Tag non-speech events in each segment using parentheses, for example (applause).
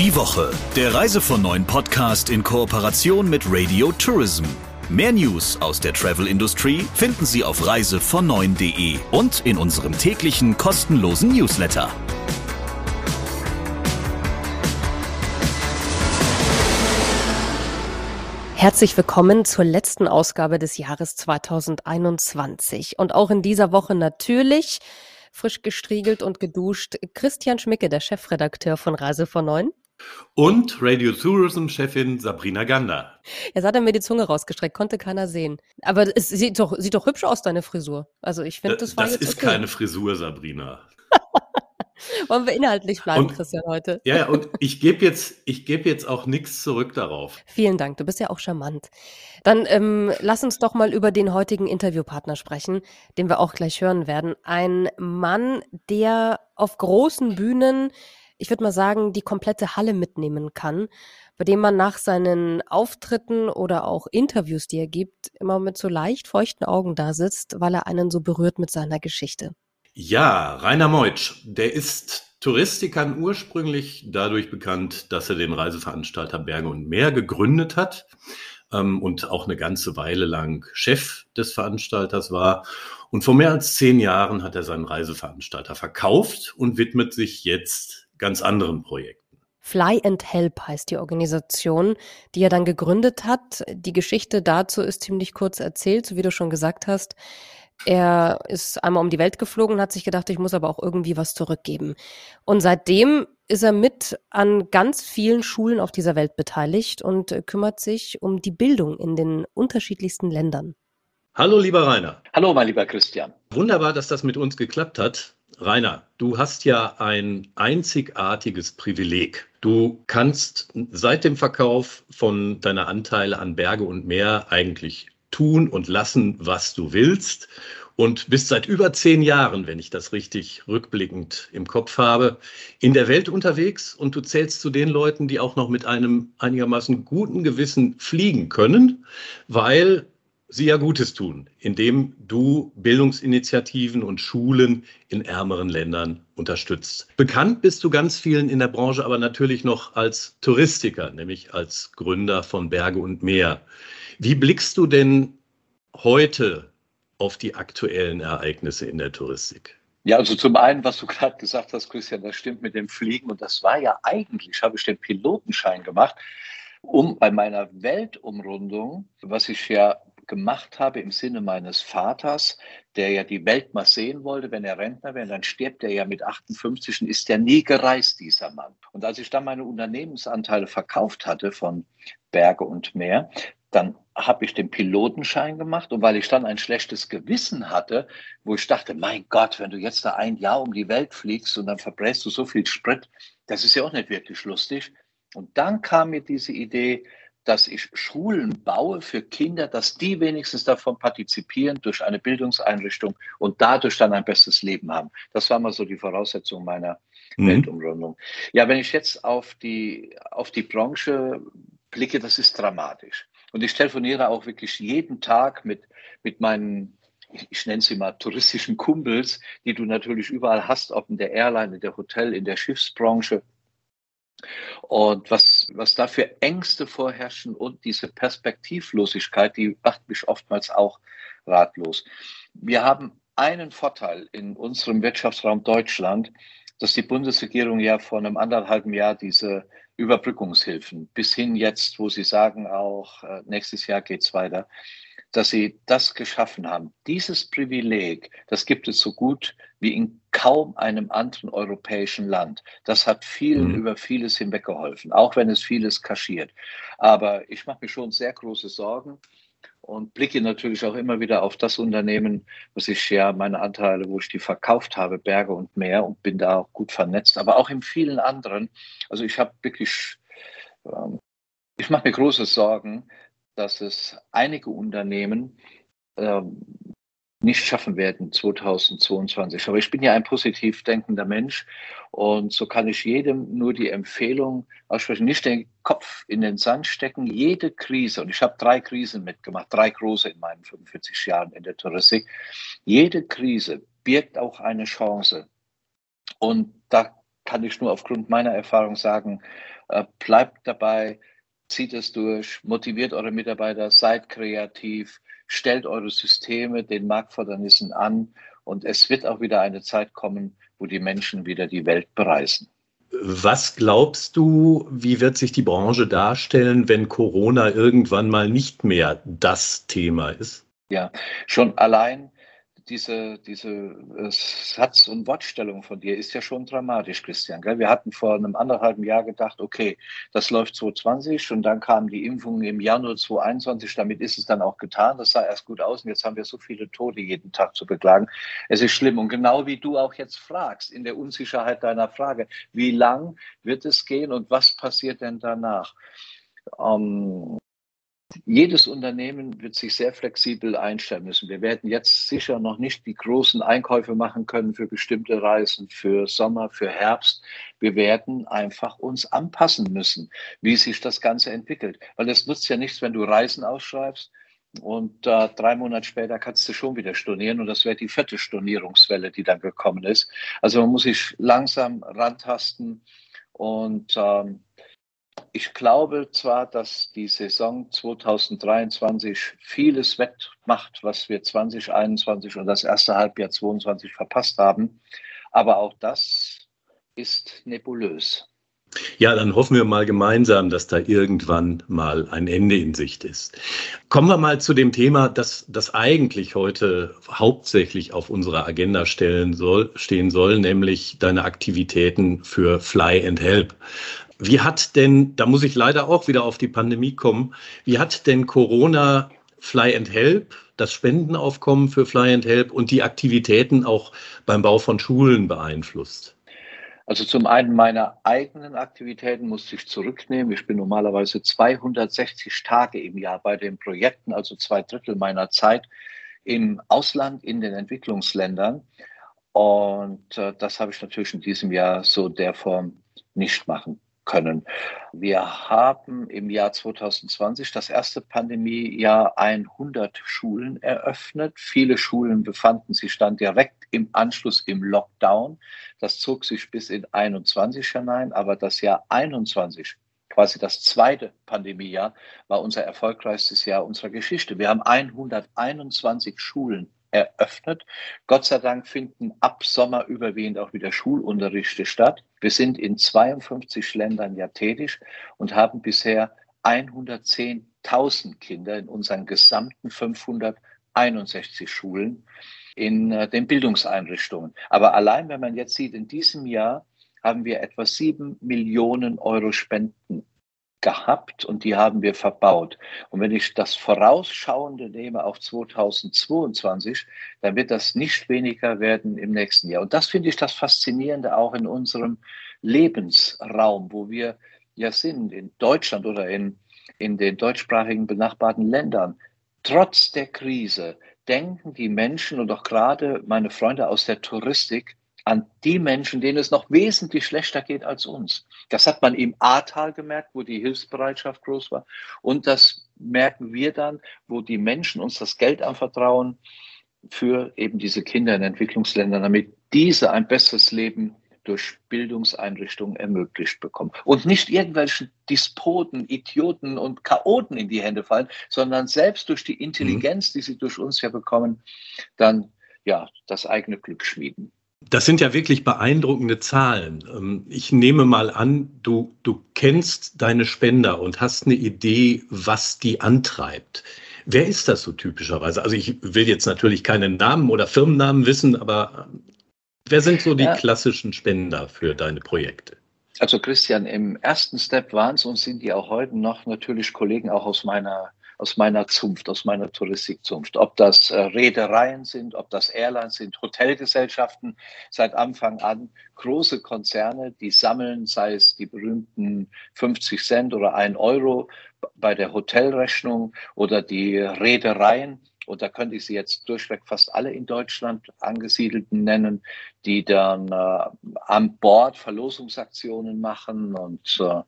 Die Woche, der Reise von neuen Podcast in Kooperation mit Radio Tourism. Mehr News aus der Travel Industry finden Sie auf reisevon9.de und in unserem täglichen kostenlosen Newsletter. Herzlich willkommen zur letzten Ausgabe des Jahres 2021. Und auch in dieser Woche natürlich frisch gestriegelt und geduscht Christian Schmicke, der Chefredakteur von Reise von Neun. Und Radio Tourism-Chefin Sabrina Gander. Jetzt hat er mir die Zunge rausgestreckt, konnte keiner sehen. Aber es sieht doch, sieht doch hübsch aus, deine Frisur. Also ich finde, das war Das jetzt ist okay. keine Frisur, Sabrina. (laughs) Wollen wir inhaltlich bleiben, Und- Christian, heute? Ja, und ich gebe jetzt, ich gebe jetzt auch nichts zurück darauf. (laughs) Vielen Dank, du bist ja auch charmant. Dann ähm, lass uns doch mal über den heutigen Interviewpartner sprechen, den wir auch gleich hören werden. Ein Mann, der auf großen Bühnen, ich würde mal sagen, die komplette Halle mitnehmen kann, bei dem man nach seinen Auftritten oder auch Interviews, die er gibt, immer mit so leicht feuchten Augen da sitzt, weil er einen so berührt mit seiner Geschichte. Ja, Rainer Meutsch, der ist Touristikern ursprünglich dadurch bekannt, dass er den Reiseveranstalter Berge und Meer gegründet hat ähm, und auch eine ganze Weile lang Chef des Veranstalters war. Und vor mehr als zehn Jahren hat er seinen Reiseveranstalter verkauft und widmet sich jetzt ganz anderen Projekten. Fly and Help heißt die Organisation, die er dann gegründet hat. Die Geschichte dazu ist ziemlich kurz erzählt, so wie du schon gesagt hast. Er ist einmal um die Welt geflogen und hat sich gedacht, ich muss aber auch irgendwie was zurückgeben. Und seitdem ist er mit an ganz vielen Schulen auf dieser Welt beteiligt und kümmert sich um die Bildung in den unterschiedlichsten Ländern. Hallo, lieber Rainer. Hallo, mein lieber Christian. Wunderbar, dass das mit uns geklappt hat. Rainer, du hast ja ein einzigartiges Privileg. Du kannst seit dem Verkauf von deiner Anteile an Berge und Meer eigentlich tun und lassen, was du willst. Und bist seit über zehn Jahren, wenn ich das richtig rückblickend im Kopf habe, in der Welt unterwegs und du zählst zu den Leuten, die auch noch mit einem einigermaßen guten Gewissen fliegen können, weil sie ja Gutes tun, indem du Bildungsinitiativen und Schulen in ärmeren Ländern unterstützt. Bekannt bist du ganz vielen in der Branche aber natürlich noch als Touristiker, nämlich als Gründer von Berge und Meer. Wie blickst du denn heute auf die aktuellen Ereignisse in der Touristik? Ja, also zum einen, was du gerade gesagt hast, Christian, das stimmt mit dem Fliegen. Und das war ja eigentlich, habe ich den Pilotenschein gemacht, um bei meiner Weltumrundung, was ich ja gemacht habe im Sinne meines Vaters, der ja die Welt mal sehen wollte, wenn er Rentner wäre, dann stirbt er ja mit 58 und ist ja nie gereist, dieser Mann. Und als ich dann meine Unternehmensanteile verkauft hatte von Berge und Meer, dann habe ich den Pilotenschein gemacht und weil ich dann ein schlechtes Gewissen hatte, wo ich dachte, mein Gott, wenn du jetzt da ein Jahr um die Welt fliegst und dann verbrätst du so viel Sprit, das ist ja auch nicht wirklich lustig. Und dann kam mir diese Idee, dass ich Schulen baue für Kinder, dass die wenigstens davon partizipieren durch eine Bildungseinrichtung und dadurch dann ein besseres Leben haben. Das war mal so die Voraussetzung meiner Mhm. Weltumrundung. Ja, wenn ich jetzt auf die, auf die Branche blicke, das ist dramatisch. Und ich telefoniere auch wirklich jeden Tag mit, mit meinen, ich nenne sie mal touristischen Kumpels, die du natürlich überall hast, ob in der Airline, in der Hotel, in der Schiffsbranche. Und was, was da für Ängste vorherrschen und diese Perspektivlosigkeit, die macht mich oftmals auch ratlos. Wir haben einen Vorteil in unserem Wirtschaftsraum Deutschland, dass die Bundesregierung ja vor einem anderthalben Jahr diese Überbrückungshilfen bis hin jetzt, wo sie sagen, auch äh, nächstes Jahr geht's weiter, dass sie das geschaffen haben. Dieses Privileg, das gibt es so gut wie in kaum einem anderen europäischen Land. Das hat vielen Mhm. über vieles hinweggeholfen, auch wenn es vieles kaschiert. Aber ich mache mir schon sehr große Sorgen und blicke natürlich auch immer wieder auf das Unternehmen, was ich ja meine Anteile, wo ich die verkauft habe, Berge und Meer und bin da auch gut vernetzt, aber auch in vielen anderen. Also ich habe wirklich, ähm, ich mache mir große Sorgen, dass es einige Unternehmen ähm, nicht schaffen werden 2022. Aber ich bin ja ein positiv denkender Mensch und so kann ich jedem nur die Empfehlung aussprechen, nicht den Kopf in den Sand stecken. Jede Krise, und ich habe drei Krisen mitgemacht, drei große in meinen 45 Jahren in der Touristik, jede Krise birgt auch eine Chance. Und da kann ich nur aufgrund meiner Erfahrung sagen, äh, bleibt dabei, zieht es durch, motiviert eure Mitarbeiter, seid kreativ, stellt eure Systeme den Marktfordernissen an und es wird auch wieder eine Zeit kommen, wo die Menschen wieder die Welt bereisen. Was glaubst du, wie wird sich die Branche darstellen, wenn Corona irgendwann mal nicht mehr das Thema ist? Ja, schon allein diese, diese äh, Satz- und Wortstellung von dir ist ja schon dramatisch, Christian. Gell? Wir hatten vor einem anderthalben Jahr gedacht, okay, das läuft 2020 und dann kamen die Impfungen im Januar 2021. Damit ist es dann auch getan. Das sah erst gut aus und jetzt haben wir so viele Tote jeden Tag zu beklagen. Es ist schlimm. Und genau wie du auch jetzt fragst, in der Unsicherheit deiner Frage, wie lang wird es gehen und was passiert denn danach? Ähm, jedes Unternehmen wird sich sehr flexibel einstellen müssen. Wir werden jetzt sicher noch nicht die großen Einkäufe machen können für bestimmte Reisen, für Sommer, für Herbst. Wir werden einfach uns anpassen müssen, wie sich das Ganze entwickelt. Weil es nutzt ja nichts, wenn du Reisen ausschreibst und äh, drei Monate später kannst du schon wieder stornieren und das wäre die vierte Stornierungswelle, die dann gekommen ist. Also man muss sich langsam rantasten und ähm, ich glaube zwar, dass die Saison 2023 vieles wettmacht, was wir 2021 und das erste Halbjahr 2022 verpasst haben, aber auch das ist nebulös. Ja, dann hoffen wir mal gemeinsam, dass da irgendwann mal ein Ende in Sicht ist. Kommen wir mal zu dem Thema, das, das eigentlich heute hauptsächlich auf unserer Agenda stellen soll, stehen soll, nämlich deine Aktivitäten für Fly and Help. Wie hat denn, da muss ich leider auch wieder auf die Pandemie kommen, wie hat denn Corona Fly and Help, das Spendenaufkommen für Fly and Help und die Aktivitäten auch beim Bau von Schulen beeinflusst? Also zum einen meine eigenen Aktivitäten musste ich zurücknehmen. Ich bin normalerweise 260 Tage im Jahr bei den Projekten, also zwei Drittel meiner Zeit im Ausland, in den Entwicklungsländern. Und äh, das habe ich natürlich in diesem Jahr so der Form nicht machen können. Wir haben im Jahr 2020, das erste Pandemiejahr, 100 Schulen eröffnet. Viele Schulen befanden sich dann direkt im Anschluss im Lockdown. Das zog sich bis in 21 hinein, aber das Jahr 21 quasi das zweite Pandemiejahr, war unser erfolgreichstes Jahr unserer Geschichte. Wir haben 121 Schulen eröffnet. Gott sei Dank finden ab Sommer überwiegend auch wieder Schulunterrichte statt. Wir sind in 52 Ländern ja tätig und haben bisher 110.000 Kinder in unseren gesamten 561 Schulen in äh, den Bildungseinrichtungen. Aber allein, wenn man jetzt sieht, in diesem Jahr haben wir etwa sieben Millionen Euro Spenden gehabt und die haben wir verbaut. Und wenn ich das Vorausschauende nehme auf 2022, dann wird das nicht weniger werden im nächsten Jahr. Und das finde ich das Faszinierende auch in unserem Lebensraum, wo wir ja sind, in Deutschland oder in, in den deutschsprachigen benachbarten Ländern. Trotz der Krise denken die Menschen und auch gerade meine Freunde aus der Touristik an die Menschen, denen es noch wesentlich schlechter geht als uns. Das hat man im Ahrtal gemerkt, wo die Hilfsbereitschaft groß war. Und das merken wir dann, wo die Menschen uns das Geld anvertrauen für eben diese Kinder in Entwicklungsländern, damit diese ein besseres Leben durch Bildungseinrichtungen ermöglicht bekommen. Und nicht irgendwelchen Despoten, Idioten und Chaoten in die Hände fallen, sondern selbst durch die Intelligenz, die sie durch uns ja bekommen, dann ja das eigene Glück schmieden. Das sind ja wirklich beeindruckende Zahlen. Ähm, ich nehme mal an, du, du kennst deine Spender und hast eine Idee, was die antreibt. Wer ist das so typischerweise? Also ich will jetzt natürlich keine Namen oder Firmennamen wissen, aber wer sind so die ja. klassischen Spender für deine Projekte? Also Christian, im ersten Step waren es und sind die auch heute noch natürlich Kollegen auch aus meiner aus meiner Zunft, aus meiner Touristikzunft. Ob das äh, Reedereien sind, ob das Airlines sind, Hotelgesellschaften. Seit Anfang an, große Konzerne, die sammeln, sei es die berühmten 50 Cent oder 1 Euro bei der Hotelrechnung oder die Reedereien. Und da könnte ich sie jetzt durchweg fast alle in Deutschland angesiedelten nennen, die dann äh, an Bord Verlosungsaktionen machen und äh,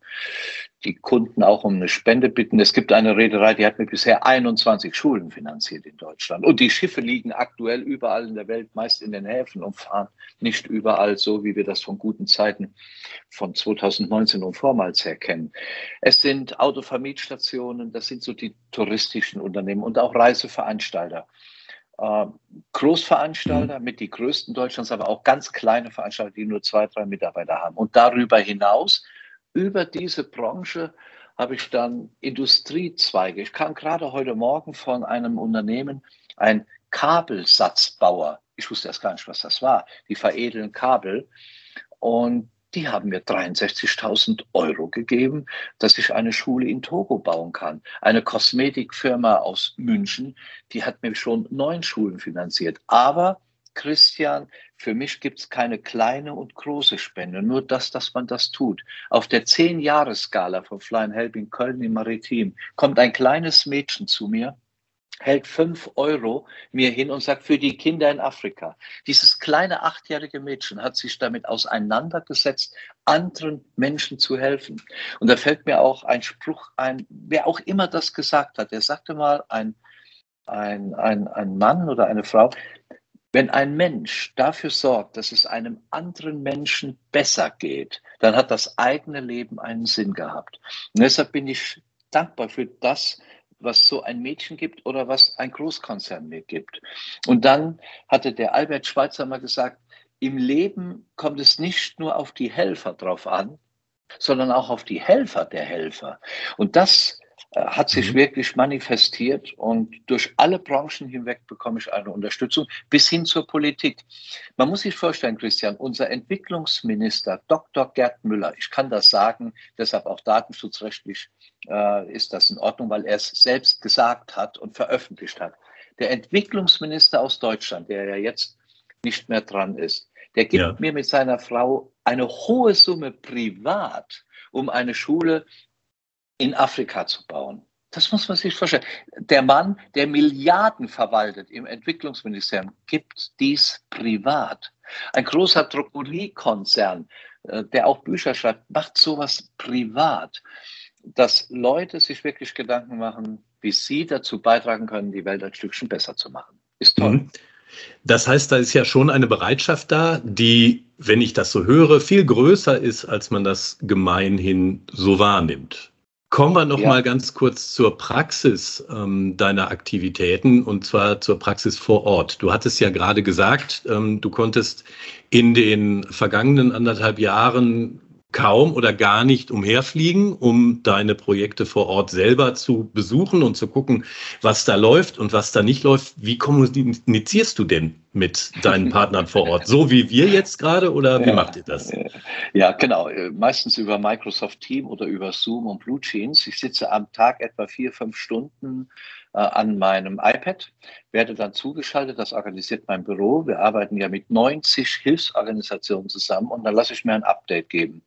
die Kunden auch um eine Spende bitten. Es gibt eine Reederei, die hat mir bisher 21 Schulen finanziert in Deutschland. Und die Schiffe liegen aktuell überall in der Welt, meist in den Häfen und fahren nicht überall so, wie wir das von guten Zeiten von 2019 und vormals her kennen. Es sind Autovermietstationen, das sind so die touristischen Unternehmen und auch Reiseveranstalter. Äh, Großveranstalter mit die größten Deutschlands, aber auch ganz kleine Veranstalter, die nur zwei, drei Mitarbeiter haben. Und darüber hinaus, über diese Branche, habe ich dann Industriezweige. Ich kam gerade heute Morgen von einem Unternehmen, ein Kabelsatzbauer. Ich wusste erst gar nicht, was das war. Die veredeln Kabel. Und die haben mir 63.000 Euro gegeben, dass ich eine Schule in Togo bauen kann. Eine Kosmetikfirma aus München, die hat mir schon neun Schulen finanziert. Aber Christian, für mich gibt es keine kleine und große Spende, nur das, dass man das tut. Auf der Zehn-Jahres-Skala von Flying Help in Köln im Maritim kommt ein kleines Mädchen zu mir hält fünf Euro mir hin und sagt, für die Kinder in Afrika. Dieses kleine achtjährige Mädchen hat sich damit auseinandergesetzt, anderen Menschen zu helfen. Und da fällt mir auch ein Spruch ein, wer auch immer das gesagt hat, der sagte mal, ein, ein, ein, ein Mann oder eine Frau, wenn ein Mensch dafür sorgt, dass es einem anderen Menschen besser geht, dann hat das eigene Leben einen Sinn gehabt. Und deshalb bin ich dankbar für das, was so ein Mädchen gibt oder was ein Großkonzern mir gibt. Und dann hatte der Albert Schweitzer mal gesagt, im Leben kommt es nicht nur auf die Helfer drauf an, sondern auch auf die Helfer der Helfer. Und das hat sich mhm. wirklich manifestiert und durch alle Branchen hinweg bekomme ich eine Unterstützung bis hin zur Politik. Man muss sich vorstellen, Christian, unser Entwicklungsminister Dr. Gerd Müller, ich kann das sagen, deshalb auch datenschutzrechtlich äh, ist das in Ordnung, weil er es selbst gesagt hat und veröffentlicht hat. Der Entwicklungsminister aus Deutschland, der ja jetzt nicht mehr dran ist, der gibt ja. mir mit seiner Frau eine hohe Summe privat, um eine Schule in Afrika zu bauen. Das muss man sich vorstellen. Der Mann, der Milliarden verwaltet im Entwicklungsministerium, gibt dies privat. Ein großer Drogeriekonzern, äh, der auch Bücher schreibt, macht sowas privat. Dass Leute sich wirklich Gedanken machen, wie sie dazu beitragen können, die Welt ein Stückchen besser zu machen. Ist toll. Mhm. Das heißt, da ist ja schon eine Bereitschaft da, die, wenn ich das so höre, viel größer ist, als man das gemeinhin so wahrnimmt. Kommen wir noch ja. mal ganz kurz zur Praxis ähm, deiner Aktivitäten und zwar zur Praxis vor Ort. Du hattest ja gerade gesagt, ähm, du konntest in den vergangenen anderthalb Jahren kaum oder gar nicht umherfliegen, um deine Projekte vor Ort selber zu besuchen und zu gucken, was da läuft und was da nicht läuft. Wie kommunizierst du denn mit deinen Partnern vor Ort? So wie wir jetzt gerade oder wie ja, macht ihr das? Ja, genau. Meistens über Microsoft Team oder über Zoom und Blue Jeans. Ich sitze am Tag etwa vier, fünf Stunden äh, an meinem iPad, werde dann zugeschaltet, das organisiert mein Büro. Wir arbeiten ja mit 90 Hilfsorganisationen zusammen und dann lasse ich mir ein Update geben.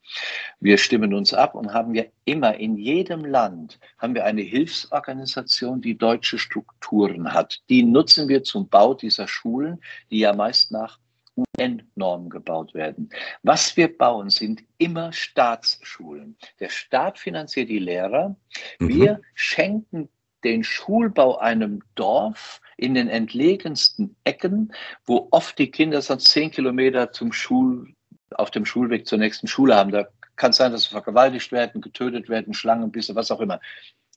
Wir stimmen uns ab und haben ja immer in jedem Land haben wir eine Hilfsorganisation, die deutsche Strukturen hat. Die nutzen wir zum Bau dieser Schulen, die ja meist nach UN-Normen gebaut werden. Was wir bauen, sind immer Staatsschulen. Der Staat finanziert die Lehrer. Mhm. Wir schenken den Schulbau einem Dorf in den entlegensten Ecken, wo oft die Kinder sonst zehn Kilometer zum Schul, auf dem Schulweg zur nächsten Schule haben. Da kann es sein, dass sie vergewaltigt werden, getötet werden, Schlangenbisse, was auch immer.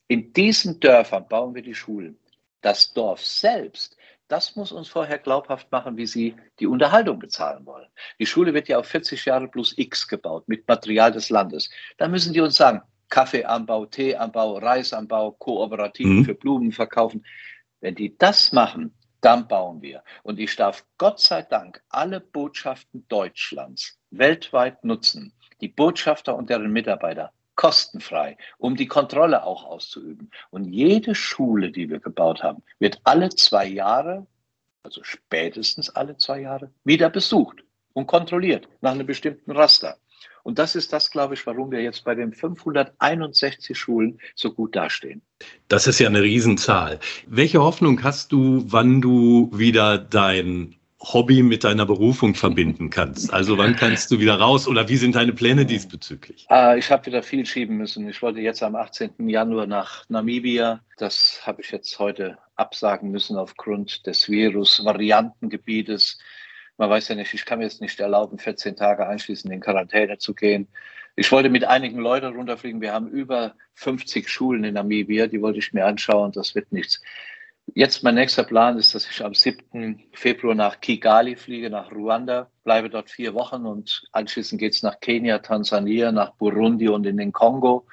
In diesen Dörfern bauen wir die Schulen. Das Dorf selbst, das muss uns vorher glaubhaft machen, wie sie die Unterhaltung bezahlen wollen. Die Schule wird ja auf 40 Jahre plus X gebaut mit Material des Landes. Da müssen die uns sagen, Kaffeeanbau, Teeanbau, Reisanbau, Kooperativ mhm. für Blumen verkaufen. Wenn die das machen, dann bauen wir. Und ich darf Gott sei Dank alle Botschaften Deutschlands weltweit nutzen, die Botschafter und deren Mitarbeiter kostenfrei, um die Kontrolle auch auszuüben. Und jede Schule, die wir gebaut haben, wird alle zwei Jahre, also spätestens alle zwei Jahre, wieder besucht und kontrolliert nach einem bestimmten Raster. Und das ist das, glaube ich, warum wir jetzt bei den 561 Schulen so gut dastehen. Das ist ja eine Riesenzahl. Welche Hoffnung hast du, wann du wieder dein Hobby mit deiner Berufung verbinden kannst. Also wann kannst du wieder raus oder wie sind deine Pläne diesbezüglich? Ah, ich habe wieder viel schieben müssen. Ich wollte jetzt am 18. Januar nach Namibia. Das habe ich jetzt heute absagen müssen aufgrund des Virus-Variantengebietes. Man weiß ja nicht, ich kann mir jetzt nicht erlauben, 14 Tage anschließend in Quarantäne zu gehen. Ich wollte mit einigen Leuten runterfliegen. Wir haben über 50 Schulen in Namibia, die wollte ich mir anschauen. Das wird nichts. Jetzt mein nächster Plan ist, dass ich am 7. Februar nach Kigali fliege, nach Ruanda, bleibe dort vier Wochen und anschließend geht es nach Kenia, Tansania, nach Burundi und in den Kongo.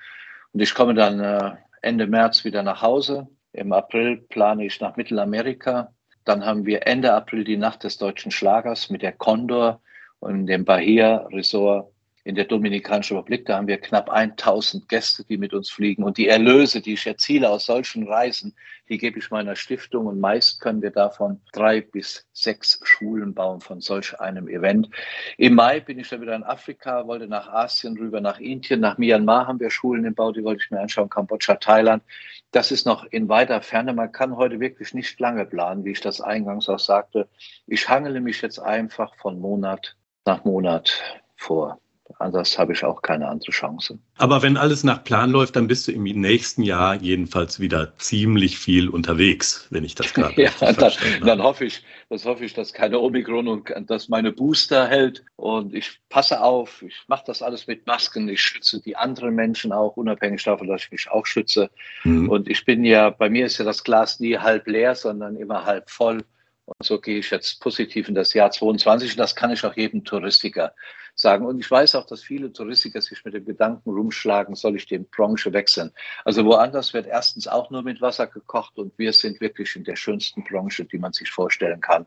Und ich komme dann äh, Ende März wieder nach Hause. Im April plane ich nach Mittelamerika. Dann haben wir Ende April die Nacht des deutschen Schlagers mit der Condor und dem Bahia Resort in der Dominikanischen Republik. Da haben wir knapp 1000 Gäste, die mit uns fliegen. Und die Erlöse, die ich erziele aus solchen Reisen, die gebe ich meiner Stiftung. Und meist können wir davon drei bis sechs Schulen bauen von solch einem Event. Im Mai bin ich dann wieder in Afrika, wollte nach Asien rüber, nach Indien, nach Myanmar haben wir Schulen im Bau, die wollte ich mir anschauen, Kambodscha, Thailand. Das ist noch in weiter Ferne. Man kann heute wirklich nicht lange planen, wie ich das eingangs auch sagte. Ich hangele mich jetzt einfach von Monat nach Monat vor. Anders habe ich auch keine andere Chance. Aber wenn alles nach Plan läuft, dann bist du im nächsten Jahr jedenfalls wieder ziemlich viel unterwegs, wenn ich das gerade (laughs) ja, dann, dann hoffe ich, das hoffe ich, dass keine Omikron und dass meine Booster hält. Und ich passe auf, ich mache das alles mit Masken, ich schütze die anderen Menschen auch, unabhängig davon, dass ich mich auch schütze. Mhm. Und ich bin ja, bei mir ist ja das Glas nie halb leer, sondern immer halb voll. Und so gehe ich jetzt positiv in das Jahr 22 und das kann ich auch jedem Touristiker sagen. Und ich weiß auch, dass viele Touristiker sich mit dem Gedanken rumschlagen, soll ich die Branche wechseln. Also woanders wird erstens auch nur mit Wasser gekocht und wir sind wirklich in der schönsten Branche, die man sich vorstellen kann.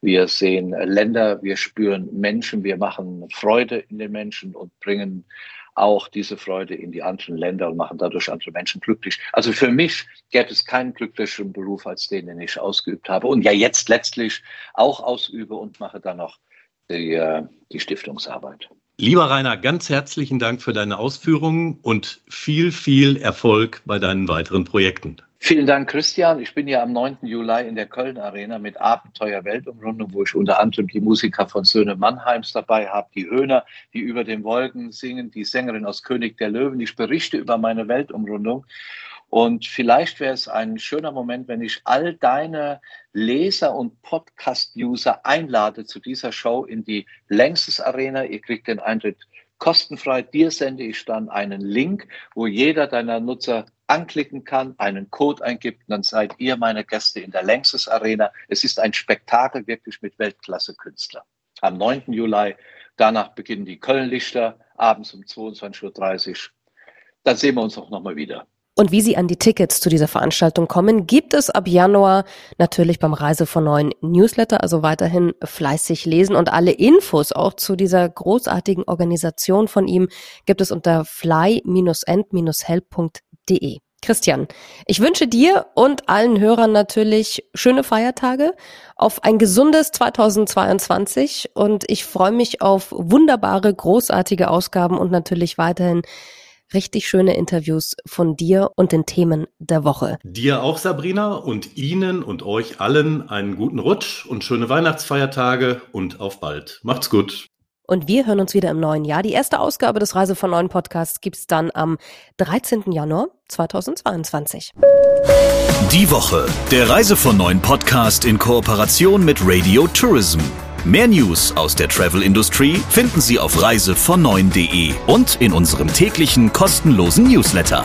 Wir sehen Länder, wir spüren Menschen, wir machen Freude in den Menschen und bringen auch diese Freude in die anderen Länder und machen dadurch andere Menschen glücklich. Also für mich gäbe es keinen glücklicheren Beruf als den, den ich ausgeübt habe und ja jetzt letztlich auch ausübe und mache dann noch die, äh, die Stiftungsarbeit. Lieber Rainer, ganz herzlichen Dank für deine Ausführungen und viel, viel Erfolg bei deinen weiteren Projekten. Vielen Dank, Christian. Ich bin ja am 9. Juli in der Köln Arena mit Abenteuer Weltumrundung, wo ich unter anderem die Musiker von Söhne Mannheims dabei habe, die Höhner, die über den Wolken singen, die Sängerin aus König der Löwen. Ich berichte über meine Weltumrundung. Und vielleicht wäre es ein schöner Moment, wenn ich all deine Leser und Podcast-User einlade zu dieser Show in die Längstes Arena. Ihr kriegt den Eintritt kostenfrei. Dir sende ich dann einen Link, wo jeder deiner Nutzer anklicken kann, einen Code eingibt, dann seid ihr meine Gäste in der Längstes Arena. Es ist ein Spektakel wirklich mit Weltklasse-Künstlern. Am 9. Juli, danach beginnen die Köln-Lichter, abends um 22.30 Uhr. Dann sehen wir uns auch nochmal wieder. Und wie Sie an die Tickets zu dieser Veranstaltung kommen, gibt es ab Januar natürlich beim Reise von neuen Newsletter, also weiterhin fleißig lesen und alle Infos auch zu dieser großartigen Organisation von ihm gibt es unter fly-end-help.de. Christian, ich wünsche dir und allen Hörern natürlich schöne Feiertage, auf ein gesundes 2022 und ich freue mich auf wunderbare, großartige Ausgaben und natürlich weiterhin richtig schöne Interviews von dir und den Themen der Woche. Dir auch, Sabrina, und Ihnen und euch allen einen guten Rutsch und schöne Weihnachtsfeiertage und auf bald. Macht's gut. Und wir hören uns wieder im neuen Jahr. Die erste Ausgabe des Reise von Neuen Podcasts gibt's dann am 13. Januar 2022. Die Woche. Der Reise von Neuen Podcast in Kooperation mit Radio Tourism. Mehr News aus der Travel Industry finden Sie auf reisevon9.de und in unserem täglichen kostenlosen Newsletter.